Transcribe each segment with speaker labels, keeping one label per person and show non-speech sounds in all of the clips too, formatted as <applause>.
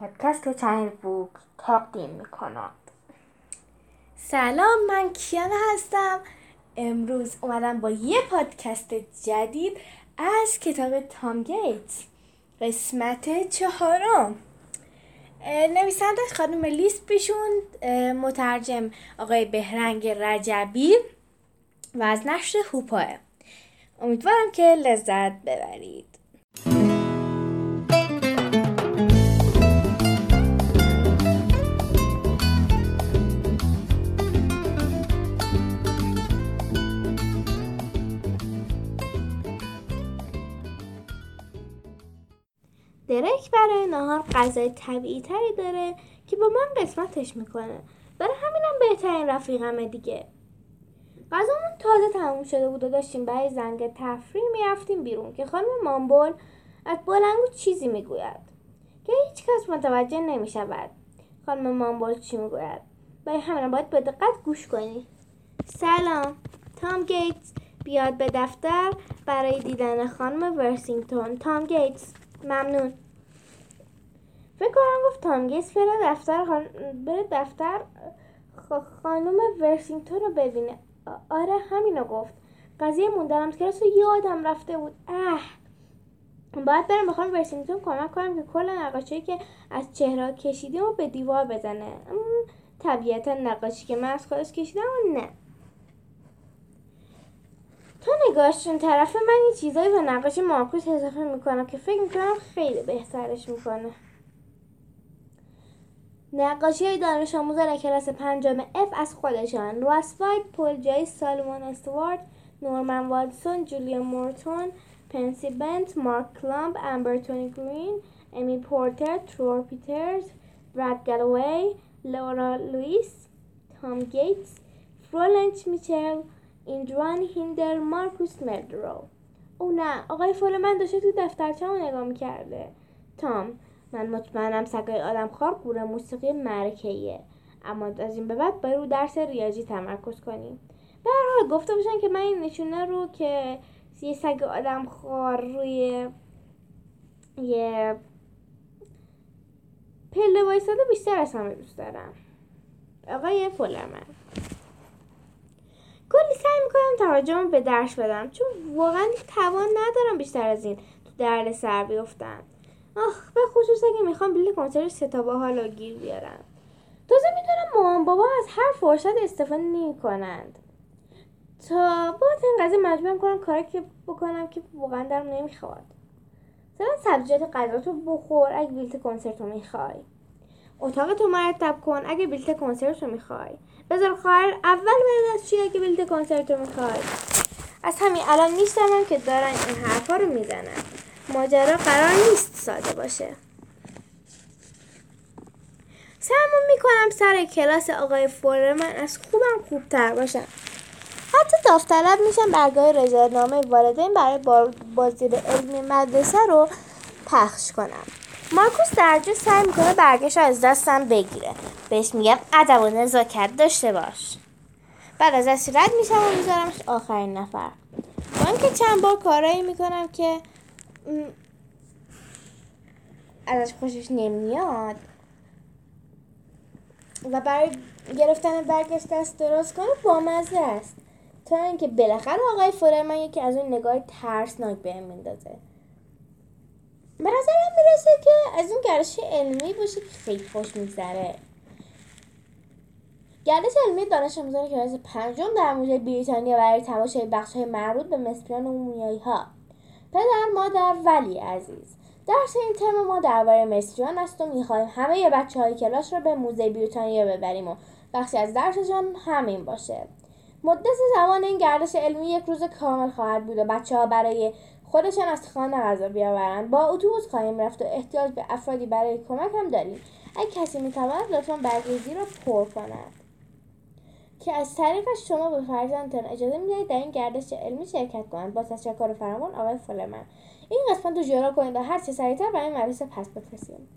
Speaker 1: پادکست چنل بوک تقدیم می‌کنم.
Speaker 2: سلام من کیان هستم. امروز اومدم با یه پادکست جدید از کتاب تام گیتس قسمت چهارم. نویسندش خانم لیست بیشون مترجم آقای بهرنگ رجبی و از نشر هوپاه. امیدوارم که لذت ببرید. درک برای نهار غذای طبیعی تری داره که با من قسمتش می‌کنه. برای همینم بهترین رفیقمه دیگه. غذامون تازه تموم شده بود و داشتیم برای زنگ تفریح می‌رفتیم بیرون که خانم مامبول از بلنگو چیزی می‌گوید که هیچ کس متوجه نمی‌شود. خانم مامبول چی می‌گوید؟ برای همین باید به دقت گوش کنی. سلام. تام گیتس بیاد به دفتر برای دیدن خانم ورسینگتون. تام گیتس ممنون. فکر کنم گفت تام گیتس بره دفتر خان... بره دفتر خانم ورسینگتون رو ببینه. آره همینو گفت. قضیه موندنم کلاس رو یادم رفته بود. اه. باید برم بخوام ورسینگتون کمک کنم که کل نقاشی که از چهره کشیدیم و به دیوار بزنه. طبیعتا نقاشی که من از خودش کشیدم و نه. تو نگاهشون طرف من یه چیزایی به نقاشی مارکوس اضافه می‌کنم که فکر می‌کنم خیلی بهترش می‌کنه. نقاشی دانش آموزان کلاس پنجم F از خودشان. راس وایت پل جالی سالمون استوارت نورمن واتسون جولیا مورتون پنسی بنت مارک کلامب امبر تونی گرین امی پورتر ترور پیترز براد گالوی لورا لوئیس تام گیتس فرولنچ میچل ایندران هیندر مارکوس مردرو او نه آقای فول من داشته تو دفترچه نگاه می‌کرده. تام من مطمئنم سگای آدم خار گوره موسیقی مرکیه اما از این به بعد باید رو درس ریاضی تمرکز کنیم. به هر حال گفته باشن که من این نشونه رو که یه سگ آدم خار روی یه پله وایستاده بیشتر از همه دوست دارم. آقای فولرمن کلی سعی می‌کنم توجهم به درس بدم چون واقعا توان ندارم بیشتر از این تو درد سر بیفتم. آخ به خصوص اگه می‌خوام بلیط کنسرت ستابه حالا گیر بیارم. تازه می‌دونم مامان بابا از هر فرصت استفاده نمی‌کنند. تا با این قضیه مجبورم کنم کاری که بکنم که واقعا درم نمی‌خواد. مثلا سبزیجات غذا تو بخور اگه بلیط کنسرت رو می‌خوای. اتاق تو مرتب کن اگه بلیط کنسرت رو می‌خوای. بذار خواهر اول بره از چی اگه بلیط کنسرت رو می‌خوای. از همین الان میشنوم که دارن این حرفا رو می‌زنن. ماجرا قرار نیست ساده باشه. سعیمون می‌کنم سر کلاس آقای من از خوبم خوبتر باشم. حتی داوطلب میشم برگاه رضایتنامه والدین برای بازدید علمی مدرسه رو پخش کنم. مارکوس درجه سعی می‌کنه برگش از دستم بگیره. بهش میگم ادب و نزاکت داشته باش. بعد از دستی رد میشم و میذارمش آخرین نفر. با اینکه چند بار کارایی می‌کنم که ازش خوشش نمیاد. و برای گرفتن برگش دست دراز کنه بامزه است. تا اینکه بالاخره آقای فورمن یکی از اون نگاه ترسناک بهم میندازه. به نظرم می‌رسه که از اون گردش علمی باشه که خیلی خوش میگذره. گردش علمی دانش آموزان کلاس پنجم در مورد بریتانیا برای تماشای بخش های مربوط به مصریان و مومیایی پدر مادر ولی عزیز. درس این ترم ما درباره مصریان است و می‌خواهیم همه بچه های کلاس را به موزه بریتانیا ببریم و بخشی از درسشان همین باشه. مدت زمان این گردش علمی یک روز کامل خواهد بود و بچه ها برای خودشان از خانه غذا بیاورند با اتوبوس خواهیم رفت و احتیاج به افرادی برای کمک هم داریم. اگه کسی می‌تواند لطفا برگزی را پر کند. که از طریقش شما به فرزندتان اجازه می‌دهید در این گردش علمی شرکت کنند. با تشکر فراوان آقای فولمن این قسمت رو جورا کنید و هر چه سریعتر برای مدرسه پس بفرستیم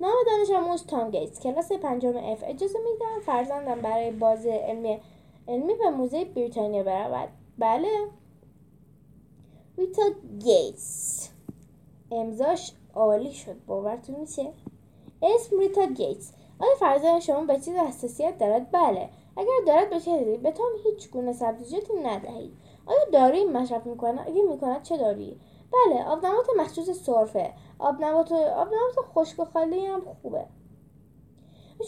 Speaker 2: نام دانش آموز تام گیتس. کلاس پنجم F اجازه می‌دهم فرزندم برای بازدید علمی علمی به موزه بریتانیا برود. بله. ریتا گیتس. امضاش عالی شد. باورتون میشه؟ اسم ریتا گیتس. آیا فرزند شما به چیزی حساسیت دارد؟ بله. اگر دارد چه به تام هیچ گونه سبزیجاتی ندهید. آیا دارویی مصرف می‌کند؟ اگه می‌کند چه دارویی؟ بله آبنبات مخصوص سرفه. آبنبات آبنبات خشک و خالی هم خوبه.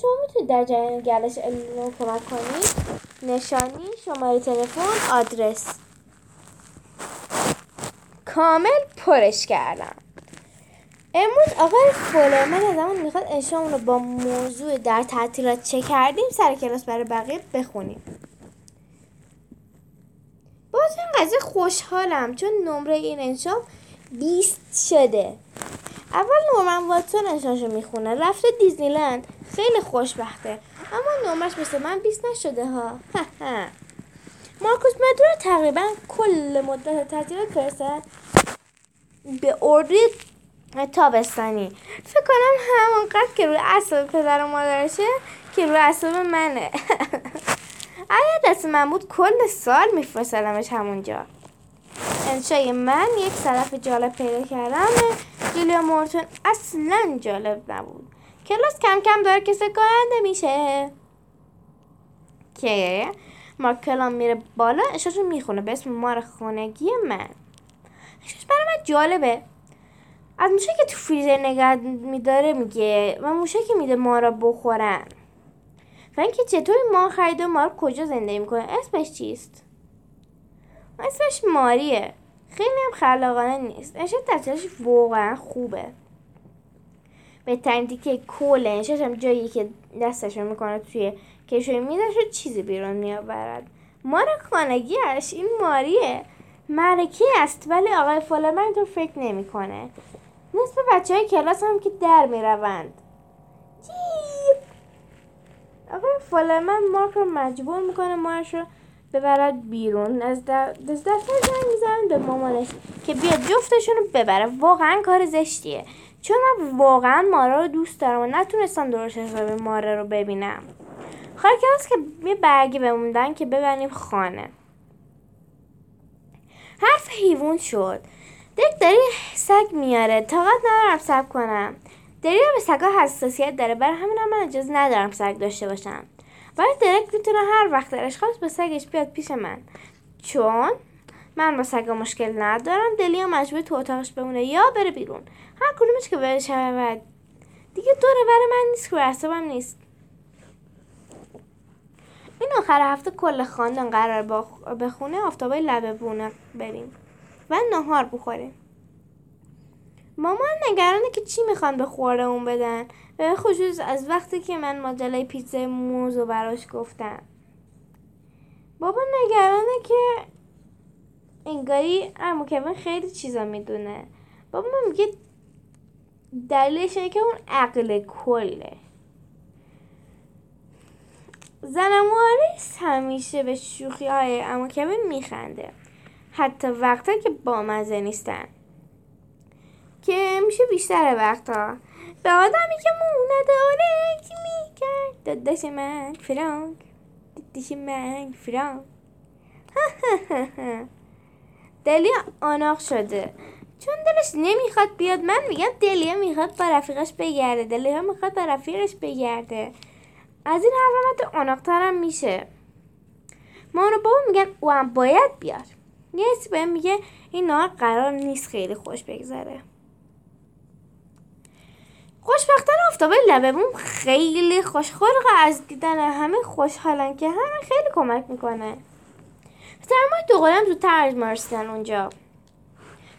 Speaker 2: شما می‌تونید در جریان گردش علمی کمک کنید. نشانی شماره تلفن آدرس. کامل پرش کردم. امروز آقای فولرمن از همون می‌خواد انشامون رو با موضوع در تعطیلات چه کردیم سر کلاس برای بقیه بخونیم. باز این قضیه خوشحالم چون نمره این انشام 20 شده. اول نورمن واتسون انشاشو می‌خونه. رفته دیزنیلند. خیلی خوشبخته. اما نمرش مثل من 20 نشده ها. مارکوس مدور تقریبا کل مدت تعطیلات فرستاد به اردوی تابستانی. فکر کنم همونقدر که روی اصاب پدر و مادرشه که روی اصاب منه. <laughs> اگه دست من بود کل سال میفرستدمش همونجا. انشای من یک طرف جالب پیدا کردم. جولیا مورتون اصلا جالب نبود. کلاس کم کم داره کسی کننده میشه. که ما کلام میره بالا اشاشو می‌خونه. به اسم مار خانگی من. اشاش برای من جالبه. از موشه که تو فریزر نگه میداره میگه و موشه میده ما را بخورن. و اینکه چطوری ما خرید و ما کجا زنده می‌کنه اسمش چیست؟ اسمش ماریه. خیلی هم خلاقانه نیست. انشاء تفسیرش واقعا خوبه. بهترین که کل انشاش هم جایی که دستش می‌کنه توی کشوی میدش چیزی بیرون میآورد. مار خانگیش این ماریه. مرکه است ولی آقای فولرمن اینطور فکر نمی‌کنه. نصف بچه های کلاس هم که در می روند آقای فولرمن مارک رو مجبور می‌کنه مارش رو ببرد بیرون. از دفتر زنگ می‌زنن به مامانش که بیاد جفتشون رو ببره. واقعا کار زشتیه. چون من واقعا مارا رو دوست دارم و نتونستم درست حسابی ماره رو ببینم. خواهر کلاس که یه برگی بموندن که ببریم خانه. حرف حیوان شد. دک داری سگ میاره. طاقت ندارم سب کنم. دری به سگا حساسیت داره. برای همین هم من اجازه ندارم سگ داشته باشم. ولی درک می‌تونه هر وقت درش خواست به سگش بیاد پیش من. چون من با سگا مشکل ندارم. دلیا مجبور تو اتاقش بمونه یا بره بیرون. هر کدومش که بره شود. دیگه دوره بر من نیست که اعصابم نیست. این آخر هفته کل خواندن قرار به خونه آفتابای لبه بونه بریم. و نهار بخوریم. مامان نگرانه که چی می‌خوان به اون بدن. به خصوص از وقتی که من ماجلای پیتزا موز و براش گفتم. بابا نگرانه که انگاری امو کوین خیلی چیزا می‌دونه. بابا من میگه دلیلش اینه که اون عقل کله. زنمواریس همیشه به شوخی های امو کوین میخنده. حتی وقتا که بامزه نیستن. که میشه بیشتر وقتا. به آدمی که مونه داره کی می‌کرد. داداش من فرانک. داداش من فرانک. <laughs> دلیا آناق شده. چون دلش نمی‌خواد بیاد. من میگم دلیا می‌خواد با رفیقش بگرده. دلیا می‌خواد با رفیقش بگرده. از این حرف آناقترم میشه. ما رو بابا میگن او هم باید بیاد یه میگه این نهار قرار نیست خیلی خوش بگذره. خوشبختانه آفتابه لبمون خیلی خوشخلق از دیدن همه خوشحالن که همه خیلی کمک می‌کنه. ما دو قدم زودتر از ما رسیدن اونجا.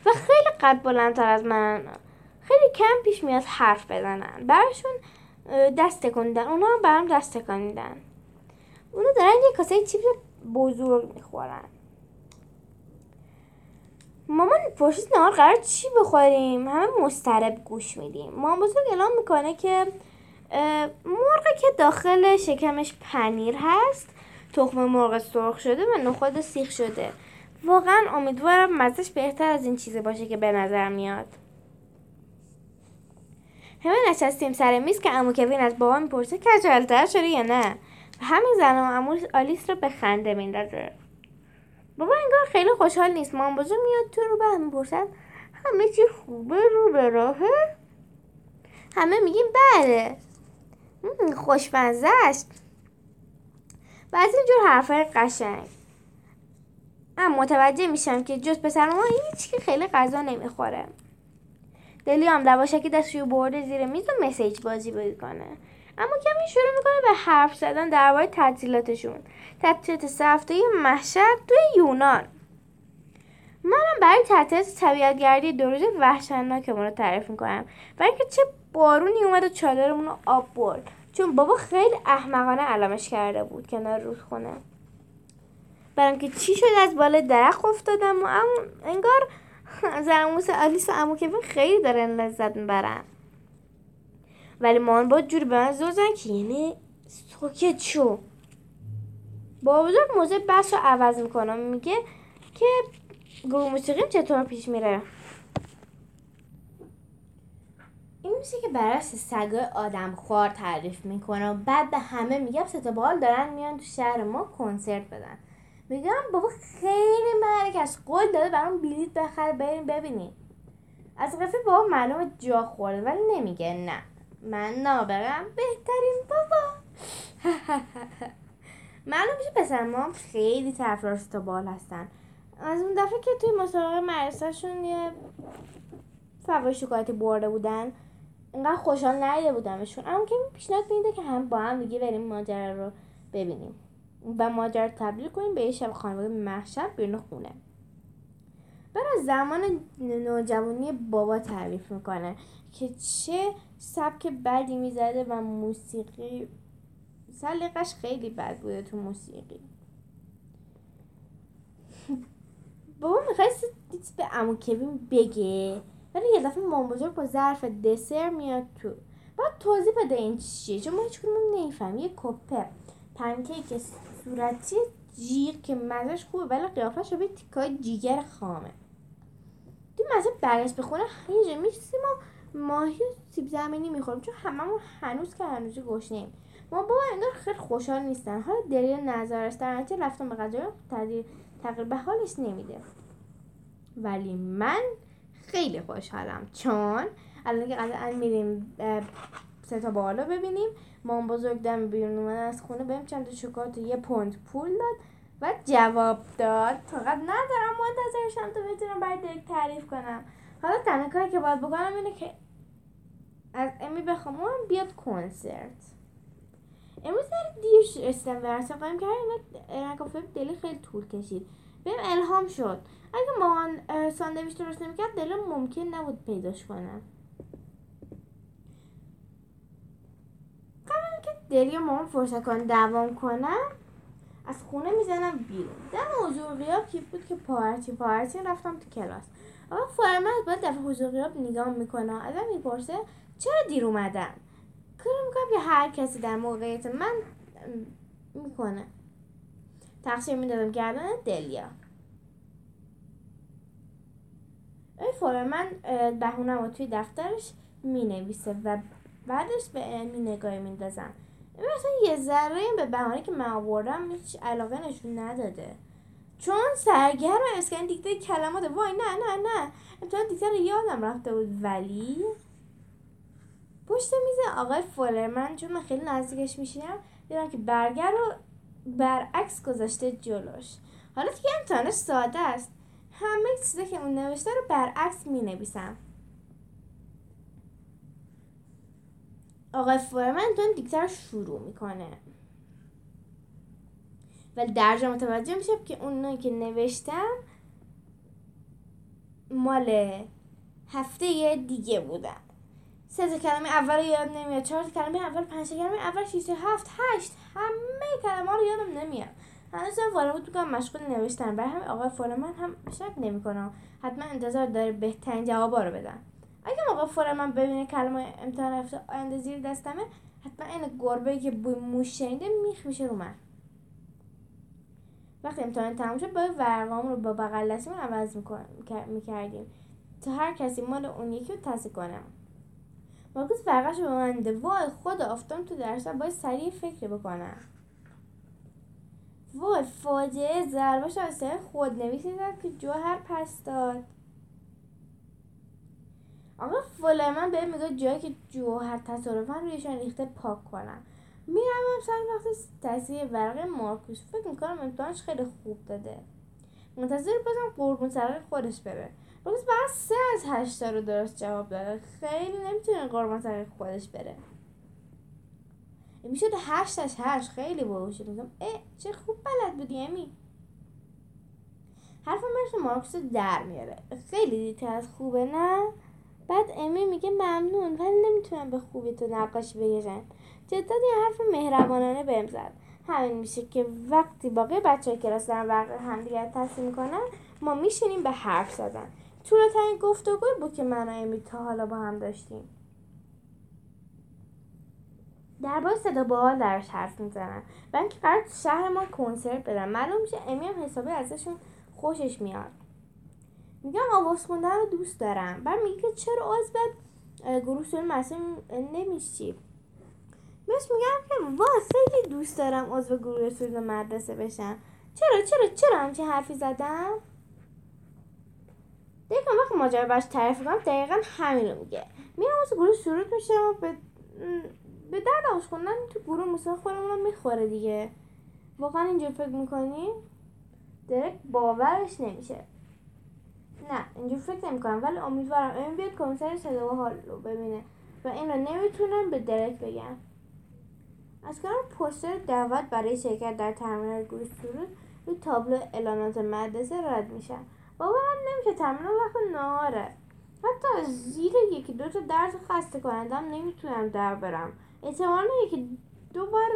Speaker 2: و خیلی قد بلندتر از من. خیلی کم پیش میاد حرف بزنن. براشون دست تکوندن. اونا هم برام دست تکانیدن. اونا دارن یه کاسه چیپ بزرگ می‌خورن. مامان پرسید نهار قرار چی بخوریم؟ همه مسترب گوش میدیم. مامان بزرگ اعلام می‌کنه که مرغ که داخل شکمش پنیر هست تخم مرغ سرخ شده و نخود سیخ شده. واقعا امیدوارم مزش بهتر از این چیزی باشه که به نظر میاد. همه نشستیم سر میز که امو کوین از بابا می‌پرسه کجالتر شده یا نه؟ همین زن و امو آلیس رو به خنده میندازه. بابا انگار خیلی خوشحال نیست. مام بزرگ میاد تو رو به همه چی خوبه؟ رو به راهه؟ همه میگیم بله. خوشمزه است. بعضی اینجور حرفای قشنگ. اما متوجه میشم که جز پسر ما هیچ که خیلی غذا نمی‌خوره. دلی هم لواشکی دستشو برده زیر میز و مسیج بازی کنه اما کمی شروع می‌کنه به حرف زدن درباره تعطیلاتشون. تعطیلات سه محشر توی یونان. منم برای تعطیلات طبیعتگردی دو روز وحشتناکمون رو تعریف می‌کنم. و اینکه چه بارونی اومد و چادرمون رو آب برد. چون بابا خیلی احمقانه علامش کرده بود کنار رودخونه برام که چی شد از بالا درخت افتادم و انگار <laughs> زرموس آلیس و امو خیلی دارن لذت می‌برن. ولی با جوری به من زور زن که یعنی ساکت شو. با بزرگ موزه بس رو عوض می‌کنم. میگه که گروه موسیقی چطور پیش میره؟ این که برای سگای آدم خوار تعریف می‌کنه و بعد به همه میگم بال دارن میان تو شهر ما کنسرت بدن. میگم بابا خیلی مرک از قول داده برام بلیت بخر بریم ببینیم. از قفی بابا معلومه جا خورده ولی نمیگه نه. من نابرم بهترین بابا. <laughs> معلوم میشه پسر ما خیلی طرفدار بال هستن. از اون دفعه که توی مسابقه مدرسهشون یه فوای شکلاتی برده بودن اینقدر خوشحال نیده بودمشون اما که پیشنهاد میده که هم با هم دیگه بریم ماجرا رو ببینیم و ماجرا تبدیل کنیم به یه شب خانواده محشر بیرون خونه. برای زمان نوجوانی بابا تعریف می‌کنه که چه سبک بدی می‌زده و موسیقی سلیقش خیلی بد بوده تو موسیقی. بابا می‌خواست به امو کوین بگه؟ ولی یه دفعه مام بزرگ با ظرف دسر میاد تو. باید توضیح بده این چیه؟ چون ما هیچ کنون یه کپه پنکیک صورتی جیغ که مزش خوبه ولی قیافش به تیکای جیگر خامه. تو مزه برگشت بخونه یه جا میشتیم و ماهی سیب زمینی می‌خوریم چون هممون هنوز که هنوز گشنیم ما بابا انگار خیلی خوشحال نیستن. حالا دلیل نظر در نتیجه رفتم به غذای تغییر به حالش نمیده. ولی من خیلی خوشحالم. چون الان که قطعا میریم سه تا بالا ببینیم. مام بزرگ دم بیرون اومدن از خونه. بهم چند تا شکلات یه پوند پول داد و جواب داد. فقط ندارم. منتظرشم تا بتونم برای تعریف کنم. حالا تنها کاری که باید بکنم اینه که امی بخوام اون بیاد کنسرت. امروز در دیر رسیدم ورسه قایم کردم اینا دلی خیلی طول کشید. بهم الهام شد. اگه مامان ساندویچ درست نمی‌کرد دلم ممکن نبود پیداش کنم. قبل که دلی مامان فرصت کن دوام کنم از خونه می‌زنم بیرون. در حضور غیاب کی بود که پارتی پارتی رفتم تو کلاس. آقا فرمت باید در حضور غیاب نگاه می‌کنه. ازم می‌پرسه چرا دیر اومدم کار می‌کنم که هر کسی در موقعیت من می‌کنه. تقصیر می‌دادم کردن دلیا. این من بهونم توی دفترش می نویسه و بعدش به می نگاهی میندازم. مثلا یه ذره به بهانه که من آوردم هیچ علاقه نشون نداده. چون سرگرم اسکن دیکته کلمات وای نه نه نه. امتحان دیکته رو یادم رفته بود. ولی پشت میز آقای فولرمن چون من خیلی نزدیکش میشینم دیدم که برگر رو برعکس گذاشته جلوش. حالا که امتحانش ساده است. همه چیزی که اون نوشته رو برعکس می نویسم آقای فورمن دون دیکتر رو شروع می‌کنه. ولی درجا متوجه میشه که اون که نوشتم مال هفته دیگه بودن. سه تا کلمه اول یاد نمیاد. چهار تا کلمه اول پنج کلمه اول شیش هفت هشت همه کلمه رو یادم نمیاد. هنوز هم بود بکنم مشغول نوشتن. برای همین آقای فورمن هم شک نمی‌کنم حتما انتظار داره بهترین جوابا رو بدن. اگه آقای فورمن ببینه کلمه امتحان هفته آینده زیر دستمه حتما این گربه که بوی موش شنیده میخ میشه رو من. وقتی امتحان تموم شد باید ورقام رو با بغل دستمون عوض می‌کردیم. تا هر کسی مال اون یکی رو تصدیق کنم مارکوس ورقش رو به وای خود افتام تو درس باید سریع فکر بکنم. وای فاجعه ضربش از خود نویسی داد که جوهر پس داد. آقا فلمان به میگه جایی که جوهر تصادفا رویشان ریخته پاک کنم. میرم سر وقت تصحیح ورقه مارکوس. فکر می‌کنم امتحانش خیلی خوب داده. منتظر بازم قربون سرقه خودش بره. مارکوس فقط سه از هشتا رو درست جواب داده خیلی نمی‌تونه سرقه خودش بره. می‌شد هشت از هشت. خیلی باهوشه میگم اه چه خوب بلد بودی امی. حرف مرس مارکوس در میاره. خیلی دیتر از خوبه نه؟ بعد امی میگه ممنون ولی نمی‌تونم به خوبی تو نقاشی بکشن جدا یه حرف مهربانانه بهم زد. همین میشه که وقتی باقی بچه کلاس دارن ورق همدیگر تصمیم می‌کنن ما میشینیم به حرف زدن. طولترین گفتگوی بود که من و امی تا حالا با هم داشتیم. درباره صدا باحال درش حرف می‌زنن. و اینکه قرار شهر ما کنسرت بدن معلوم میشه امی هم حسابی ازشون خوشش میاد. میگم آواز خوندن رو دوست دارم. بعد میگه که چرا عضو گروه سول مسئول نمیشی؟ بهش میگم که وا خیلی دوست دارم عضو گروه سول مدرسه بشم. چرا چرا چرا همچین حرفی زدم؟ دیگه وقت ماجرا باش تعریف کنم دقیقا همین رو میگه. میرم از گروه سرود میشم و به به درد آواز خوندن تو گروه موسیقی خودمون می‌خوره دیگه. واقعا اینجور فکر می‌کنی؟ درک باورش نمیشه. نه اینجور فکر نمی‌کنم ولی امیدوارم. این بیاد کنسرت صدا و حال رو ببینه و این رو نمی‌تونم به درک بگم. از کنار پوستر دعوت برای شرکت در ترمینال گروه سرود روی تابلو اعلانات مدرسه رد میشم باورم نمیشه ترمینال وقت نهاره حتی زیر یکی دو تا درس خسته کنندم نمی‌تونم در برم. احتمالا یکی دو بار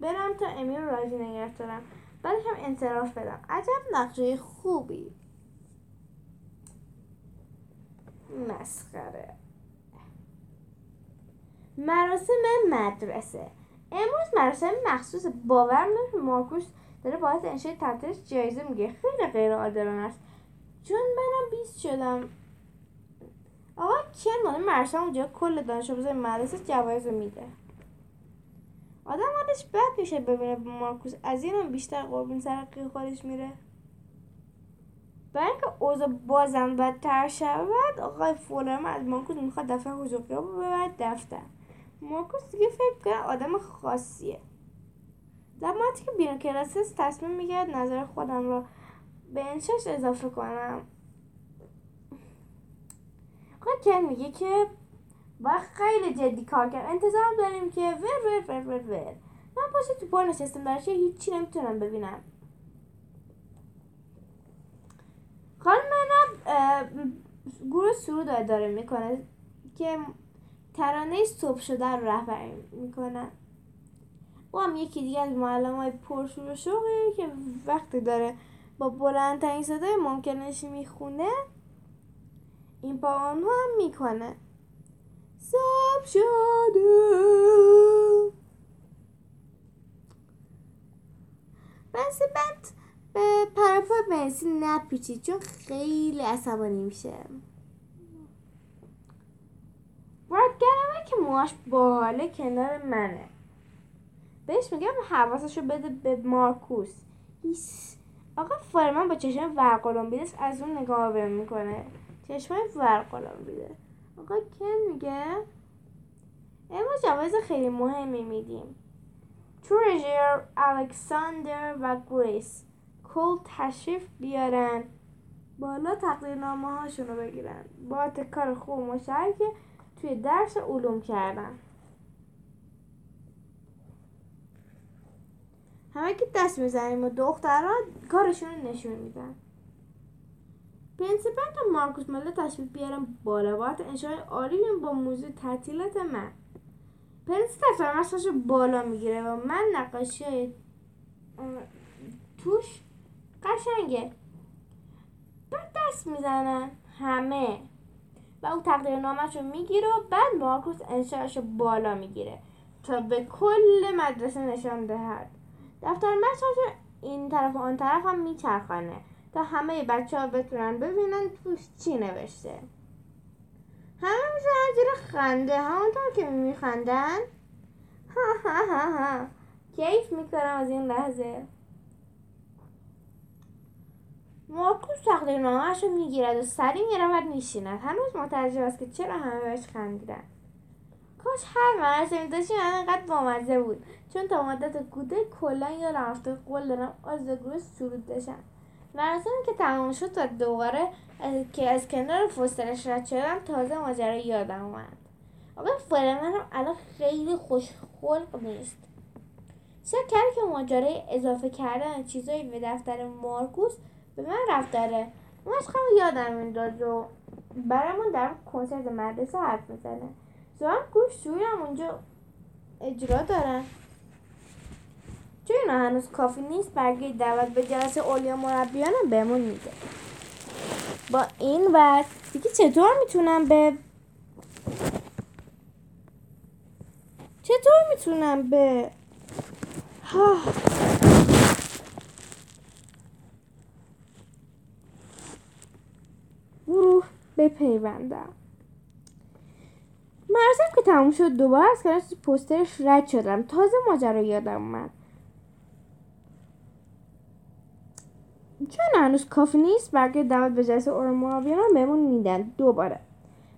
Speaker 2: برم تا امی رو راضی نگه دارم. بعدش هم انصراف بدم. عجب نقشه خوبی. مسخره. مراسم مدرسه. امروز مراسم مخصوص باور مارکوس داره باعث انشای تحتش جایزه میگه خیلی غیر است. چون منم بیست شدم. آقا کن مال مرسم اونجا کل دانش آموزای مدرسه جوایز میده. آدم حالش بد میشه ببینه مارکوس. از این بیشتر قربون سر خودش میره. برای اینکه اوضاع بازم بدتر شود آقای فولرم از مارکوس می‌خواد دفتر حقوقی رو ببرد دفتر. مارکوس دیگه فکر کنه آدم خاصیه. در که بیرون کلاس تصمیم میگرد نظر خودم رو به انشاش اضافه کنم. کن میگه که با خیلی جدی کار کرد انتظار داریم که ور ور ور ور ور. من پاشت تو پر نشستم درش هیچی نمی‌تونم ببینم. خانم منم گروه سرود اداره می‌کنه که ترانه صبح شده رو رهبری می‌کنه. او هم یکی دیگه از معلم های پرشور و شوقی که وقتی داره با بلندترین صدای ممکنش می‌خونه؟ این با هم می‌کنه. صبح شده. بعد به پرپا بنزین نپیچید چون خیلی عصبانی میشه. گرمه که موهاش باحاله کنار منه. بهش میگم حواسشو بده به مارکوس. هیس آقا فارمان با چشم ورقلم بیدست از اون نگاه بهم می‌کنه. چشمای ورقلم بیده آقا کن میگه؟ امروز جوایز خیلی مهمی میدیم. ترژر الکساندر و گریس کل تشریف بیارن. بالا تقدیرنامه هاشون رو بگیرن. با کار خوب مشترک توی درس علوم کردن. همه که دست می‌زنیم و دختران کارشون رو نشون میدن. پرینسیپل تا مارکوس مله تشریف بیارم بالا باید انشای عالی با موضوع تعطیلات من. پرنس تصویر بالا می‌گیره و من نقاشی های توش قشنگه. بعد دست می‌زنن همه. و او تقدیر نامش می‌گیره و بعد مارکوس انشاش بالا می‌گیره تا به کل مدرسه نشان دهد. دفتر مشاش این طرف و آن طرف هم میچرخانه تا همه بچه ها بتونن ببینن توش چی نوشته. همه میشه زیر خنده همونطور که میخندن. ها ها ها ها. کیف می‌کنم از این لحظه. مارکوس تقدیر نامهاش رو می‌گیرد و سریع می‌رود میشیند. هنوز متعجب است که چرا همه بهش خندیدن. کاش هر مراسمی داشتیم انقدر بامزه بود. چون تا مدت کوتاه کلا یادم رفته قول دارم از گروه سرود داشتم مراسمی که تمام شد و دوباره که از کنار فسترش رد شدم تازه ماجرا یادم اومد. آقای فرمن هم الان خیلی خوش خلق نیست. شک کرد که ماجرای اضافه کردن چیزایی به دفتر مارکوس به من رفت داره. اونش خیلی یادم مینداز و برامون در کنسرت مدرسه حرف می‌زنه. زمان گوش سوی هم اونجا اجرا دارن. چون اینا هنوز کافی نیست برگه دعوت به جلسه اولیا مربیان بهمون میده. با این وقت دیگه چطور می‌تونم به چطور می‌تونم به ها گروه بپیوندم. مراسم که تموم شد دوباره از کنار پسترش رد شدم. تازه ماجرا یادم اومد. چون هنوز کافی نیست برگه دعوت به جلسه اورموابیان هم بهمون میدن. دوباره.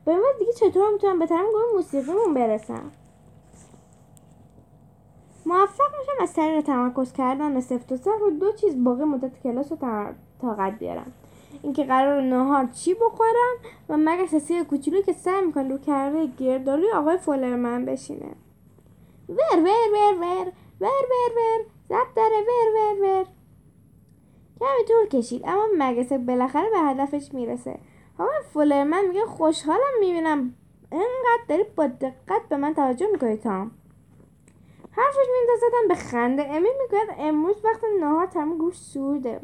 Speaker 2: به این دیگه چطور می‌تونم به تمام گروه موسیقیمون برسم؟ موفق میشم از طریق تمرکز کردن سفت و سخت رو دو چیز باقی مدت کلاس رو طاقت بیارم. اینکه قرار نهار چی بخورم و مگه سسی کوچولو که سعی می‌کنه رو کرده گردالوی آقای فولرمن بشینه. ور ور ور ور. ور ور ور. زب داره. ور ور ور. کمی طول کشید اما مگسه بالاخره به هدفش می‌رسه. آقای فولرمن میگه خوشحالم می‌بینم. اینقدر داری با دقت به من توجه می‌کنی تام. حرفش میندازدم به خنده. امی می‌گوید امروز وقت نهار تمام گوش سورده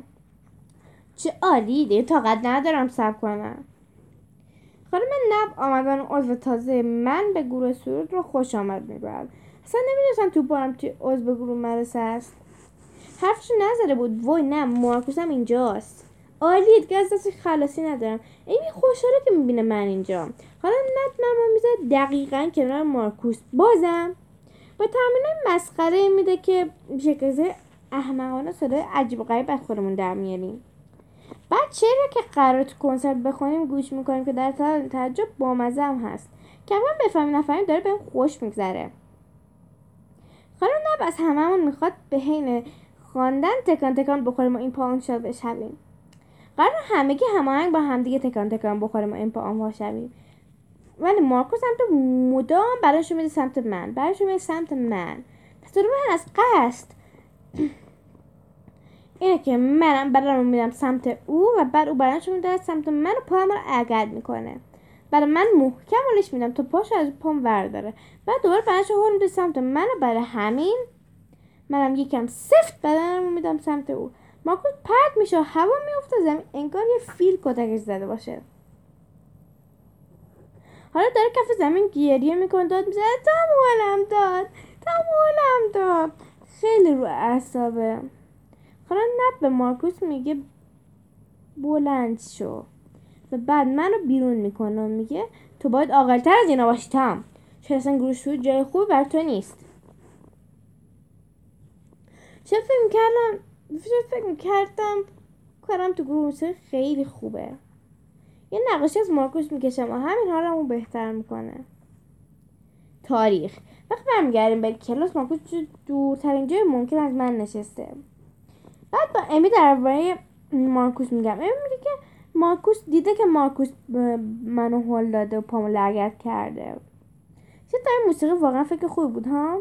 Speaker 2: چه عالی دیگه طاقت ندارم سب کنم. خانم نب آمدن عضو تازه من به گروه سرود رو خوش آمد می‌گوید اصلا نمی‌دونستم تو بارم توی عضو گروه مرسه است. حرفش نزده بود. وای نه مارکوسم اینجاست. عالی دیگه از خلاصی ندارم. ایمی خوشحاله که می‌بینه من اینجا. حالا نت من میزه دقیقا کنار مارکوس بازم با تمرین مسخره میده که شکل احمقانه صدای عجیب غریب از خودمون در میاریم. بعد چرا که قرار تو کنسرت بخونیم گوش می‌کنیم که در تعجب بامزه هم هست. که من بفهمیم نفهمیم داره بهم خوش میگذره. خانم نب از هممون می‌خواد به حین خواندن تکان تکان بخوریم و این پا شد بشویم. قرار همگی هماهنگ با همدیگه تکان تکان بخوریم و این پا آن شویم. ولی مارکو سمت مدام برایش میده سمت من. برایش میده سمت من. پس من از قصد اینه که منم بدنم میدم سمت او و بعد او بدنشو میده سمت من و پایم رو عقد می‌کنه. بعد من محکم ولش میدم. تا پاش از پام ورداره. بعد دوباره بدنشو هول میده سمت من برای همین منم یکم سفت بدنم میدم سمت او. مارکوس پرد میشه هوا میفته زمین انگار یه فیل کتکش زده باشه. حالا داره کف زمین گریه می‌کنه داد می‌زنه. تا داد تا داد. خیلی رو اعصابه. حالا نب به مارکوس میگه بلند شو. و بعد منو بیرون می‌کنه میگه تو باید آقلتر از اینا باشی تام چرا اصلا گروه جای خوب بر تو نیست. چه فکر کردم فکر کردم کارم تو گروه خیلی خوبه. یه نقاشی از مارکوس می‌کشم و همین حالمو بهتر می‌کنه. تاریخ. وقتی برمیگردیم به کلاس مارکوس دورترین جای ممکن از من نشسته. بعد با امی درباره مارکوس میگم. امی میگه که مارکوس دیده که مارکوس منو هول داده و پامو لگت کرده. چه موسیقی واقعا فکر خوب بود ها؟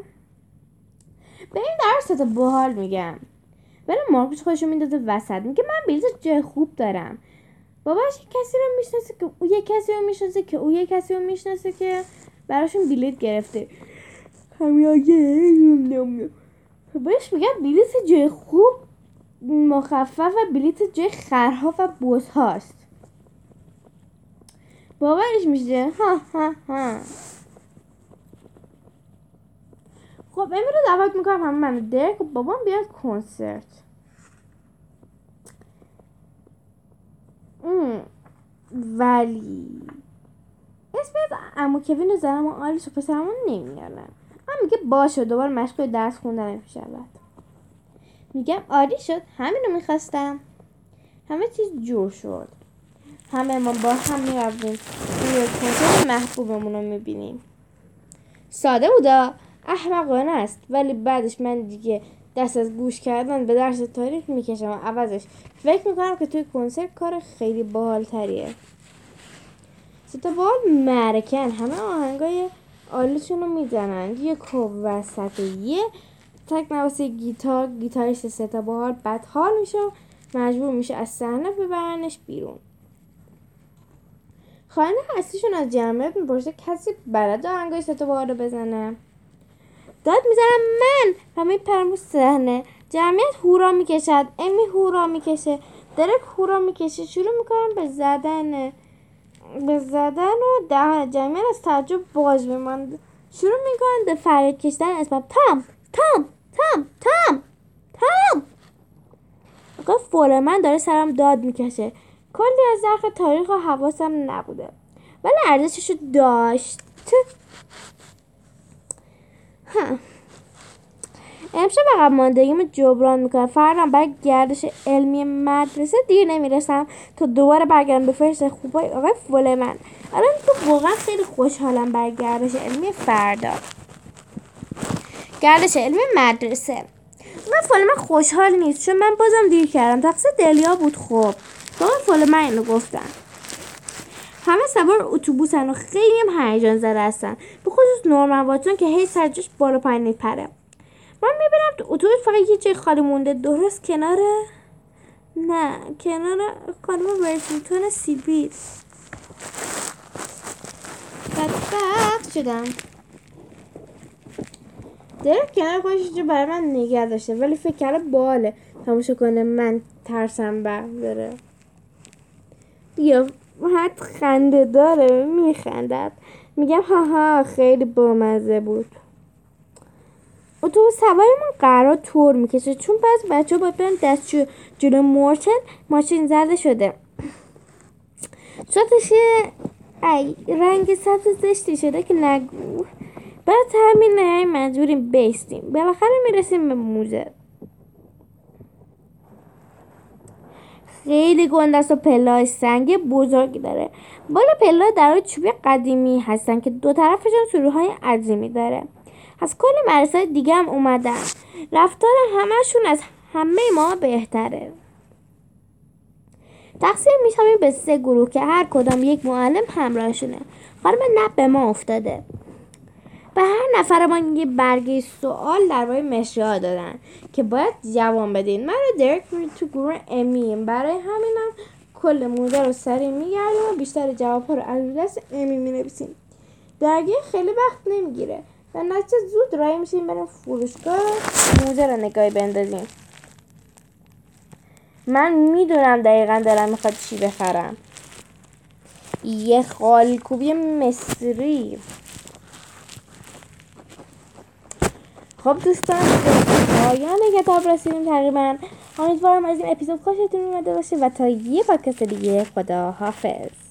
Speaker 2: به این درس تا باحال میگم. ولی مارکوس خودشو میندازه وسط. میگه من بلیط جای خوب دارم. باباش کسی رو می‌شناسه که او یه کسی رو می‌شناسه که او یه کسی رو می‌شناسه که براشون بلیط گرفته. بهش میگن بلیط جای خوب مخفف بلیت جای خرها و بوز هاست. بابایش میشه؟ ها ها ها. خب امیر رو دعوت می‌کنم همه من درک و بابام بیاد کنسرت. ولی اسم از امو کوین و زنم و آلیس و پسرمون نمیارن من میگه باشه دوباره مشغول درس خوندن می‌شود میگم عالی شد همین رو می‌خواستم. همه چیز جور شد. همه ما با هم می‌رفتیم. روی کنسرت محبوبمون رو می‌بینیم. ساده بودا؟ احمقانه است. ولی بعدش من دیگه دست از گوش کردن به درس تاریخ می‌کشم. و عوضش. فکر می‌کنم که توی کنسرت کار خیلی باحال تریه ستا بال مرکن همه آهنگای آلیشون رو می‌زنن. یه کوب وسط یه تک نواسه گیتار گیتاریست ستا بال بدحال میشه و مجبور میشه از صحنه ببرنش بیرون. خانه اصلیشون از جمعیت می‌پرسه کسی بلد آهنگای ستا بال رو بزنه؟ داد می‌زنم من. و میپرم رو صحنه. جمعیت هورا می‌کشد. امی هورا می‌کشه. درک هورا می‌کشه. شروع می‌کنم به زدن. به زدن و دهان جمعیت از تعجب باز بماند شروع می‌کنن به فریاد کشیدن اسمم تام تام تام تام تام. آقا فول من داره سرم داد می‌کشه. کلی از درخ تاریخ و حواسم نبوده. ولی ارزششو داشت. امشب عقب ماندگیم جبران می‌کنم. فردا برای گردش علمی مدرسه دیر نمی‌رسم. تا دوباره برگردم به فرش خوبای آقای فول من. الان تو واقعا خیلی خوشحالم برای گردش علمی فردا. گردش علمی مدرسه. آقای فول من خوشحال نیست. چون من بازم دیر کردم. تقصیر دلیا بود خب. آقای فول من اینو گفتم. همه سوار اتوبوسن و خیلی هم هیجان زده هستن. به خصوص نورمن واتسون که هی سرجاش بالا پایین میپره. من می‌بینم تو اتوبوس فقط یه جای خالی مونده. درست کنار نه کنار خانم ورسینگتون سیبیل. بدبخت شدم. درک کنار خودش جو برای من نگه داشته ولی فکر کرده باله. تماشا کنه من ترسم بره. یا حد خنده داره میخندد. میگم ها خیلی بامزه بود. اتوبوس سوارمون قرار تور می‌کشه چون بعض بچه باید برن دستشو جلو مورچن. ماشین زده شده. صورتش ای رنگ سبز زشتی شده که نگو. بعد همین مجبوریم بیستیم بالاخره می‌رسیم به موزه. خیلی گندست و پلای سنگ بزرگی داره. بالا پلا در چوبی قدیمی هستن که دو طرفشون سروهای عظیمی داره. از کل مدرسه دیگه هم اومدن. رفتار همهشون از همه ما بهتره. تقسیم می‌شویم به سه گروه که هر کدام یک معلم همراهشونه. خانم نب به ما افتاده. به هر نفرمان یه برگه سوال درباره مشریها دادن که باید جواب بدین. من رو درک تو گروه امیم. برای همینم کل موزه رو سریع میگردیم و بیشتر جواب ها رو از دست امی می نویسیم خیلی وقت نمی‌گیره. و نتیجه زود رای میشیم بریم فروشگاه موزه رو نگاهی بندازیم. من می‌دونم دقیقا دارم می‌خواد چی بخرم. یه خالکوبی مصری. خب دوستان پایان کتاب رسیدیم تقریبا امیدوارم از این اپیزود خوشتون اومده باشه و تا یه پادکست دیگه خدا حافظ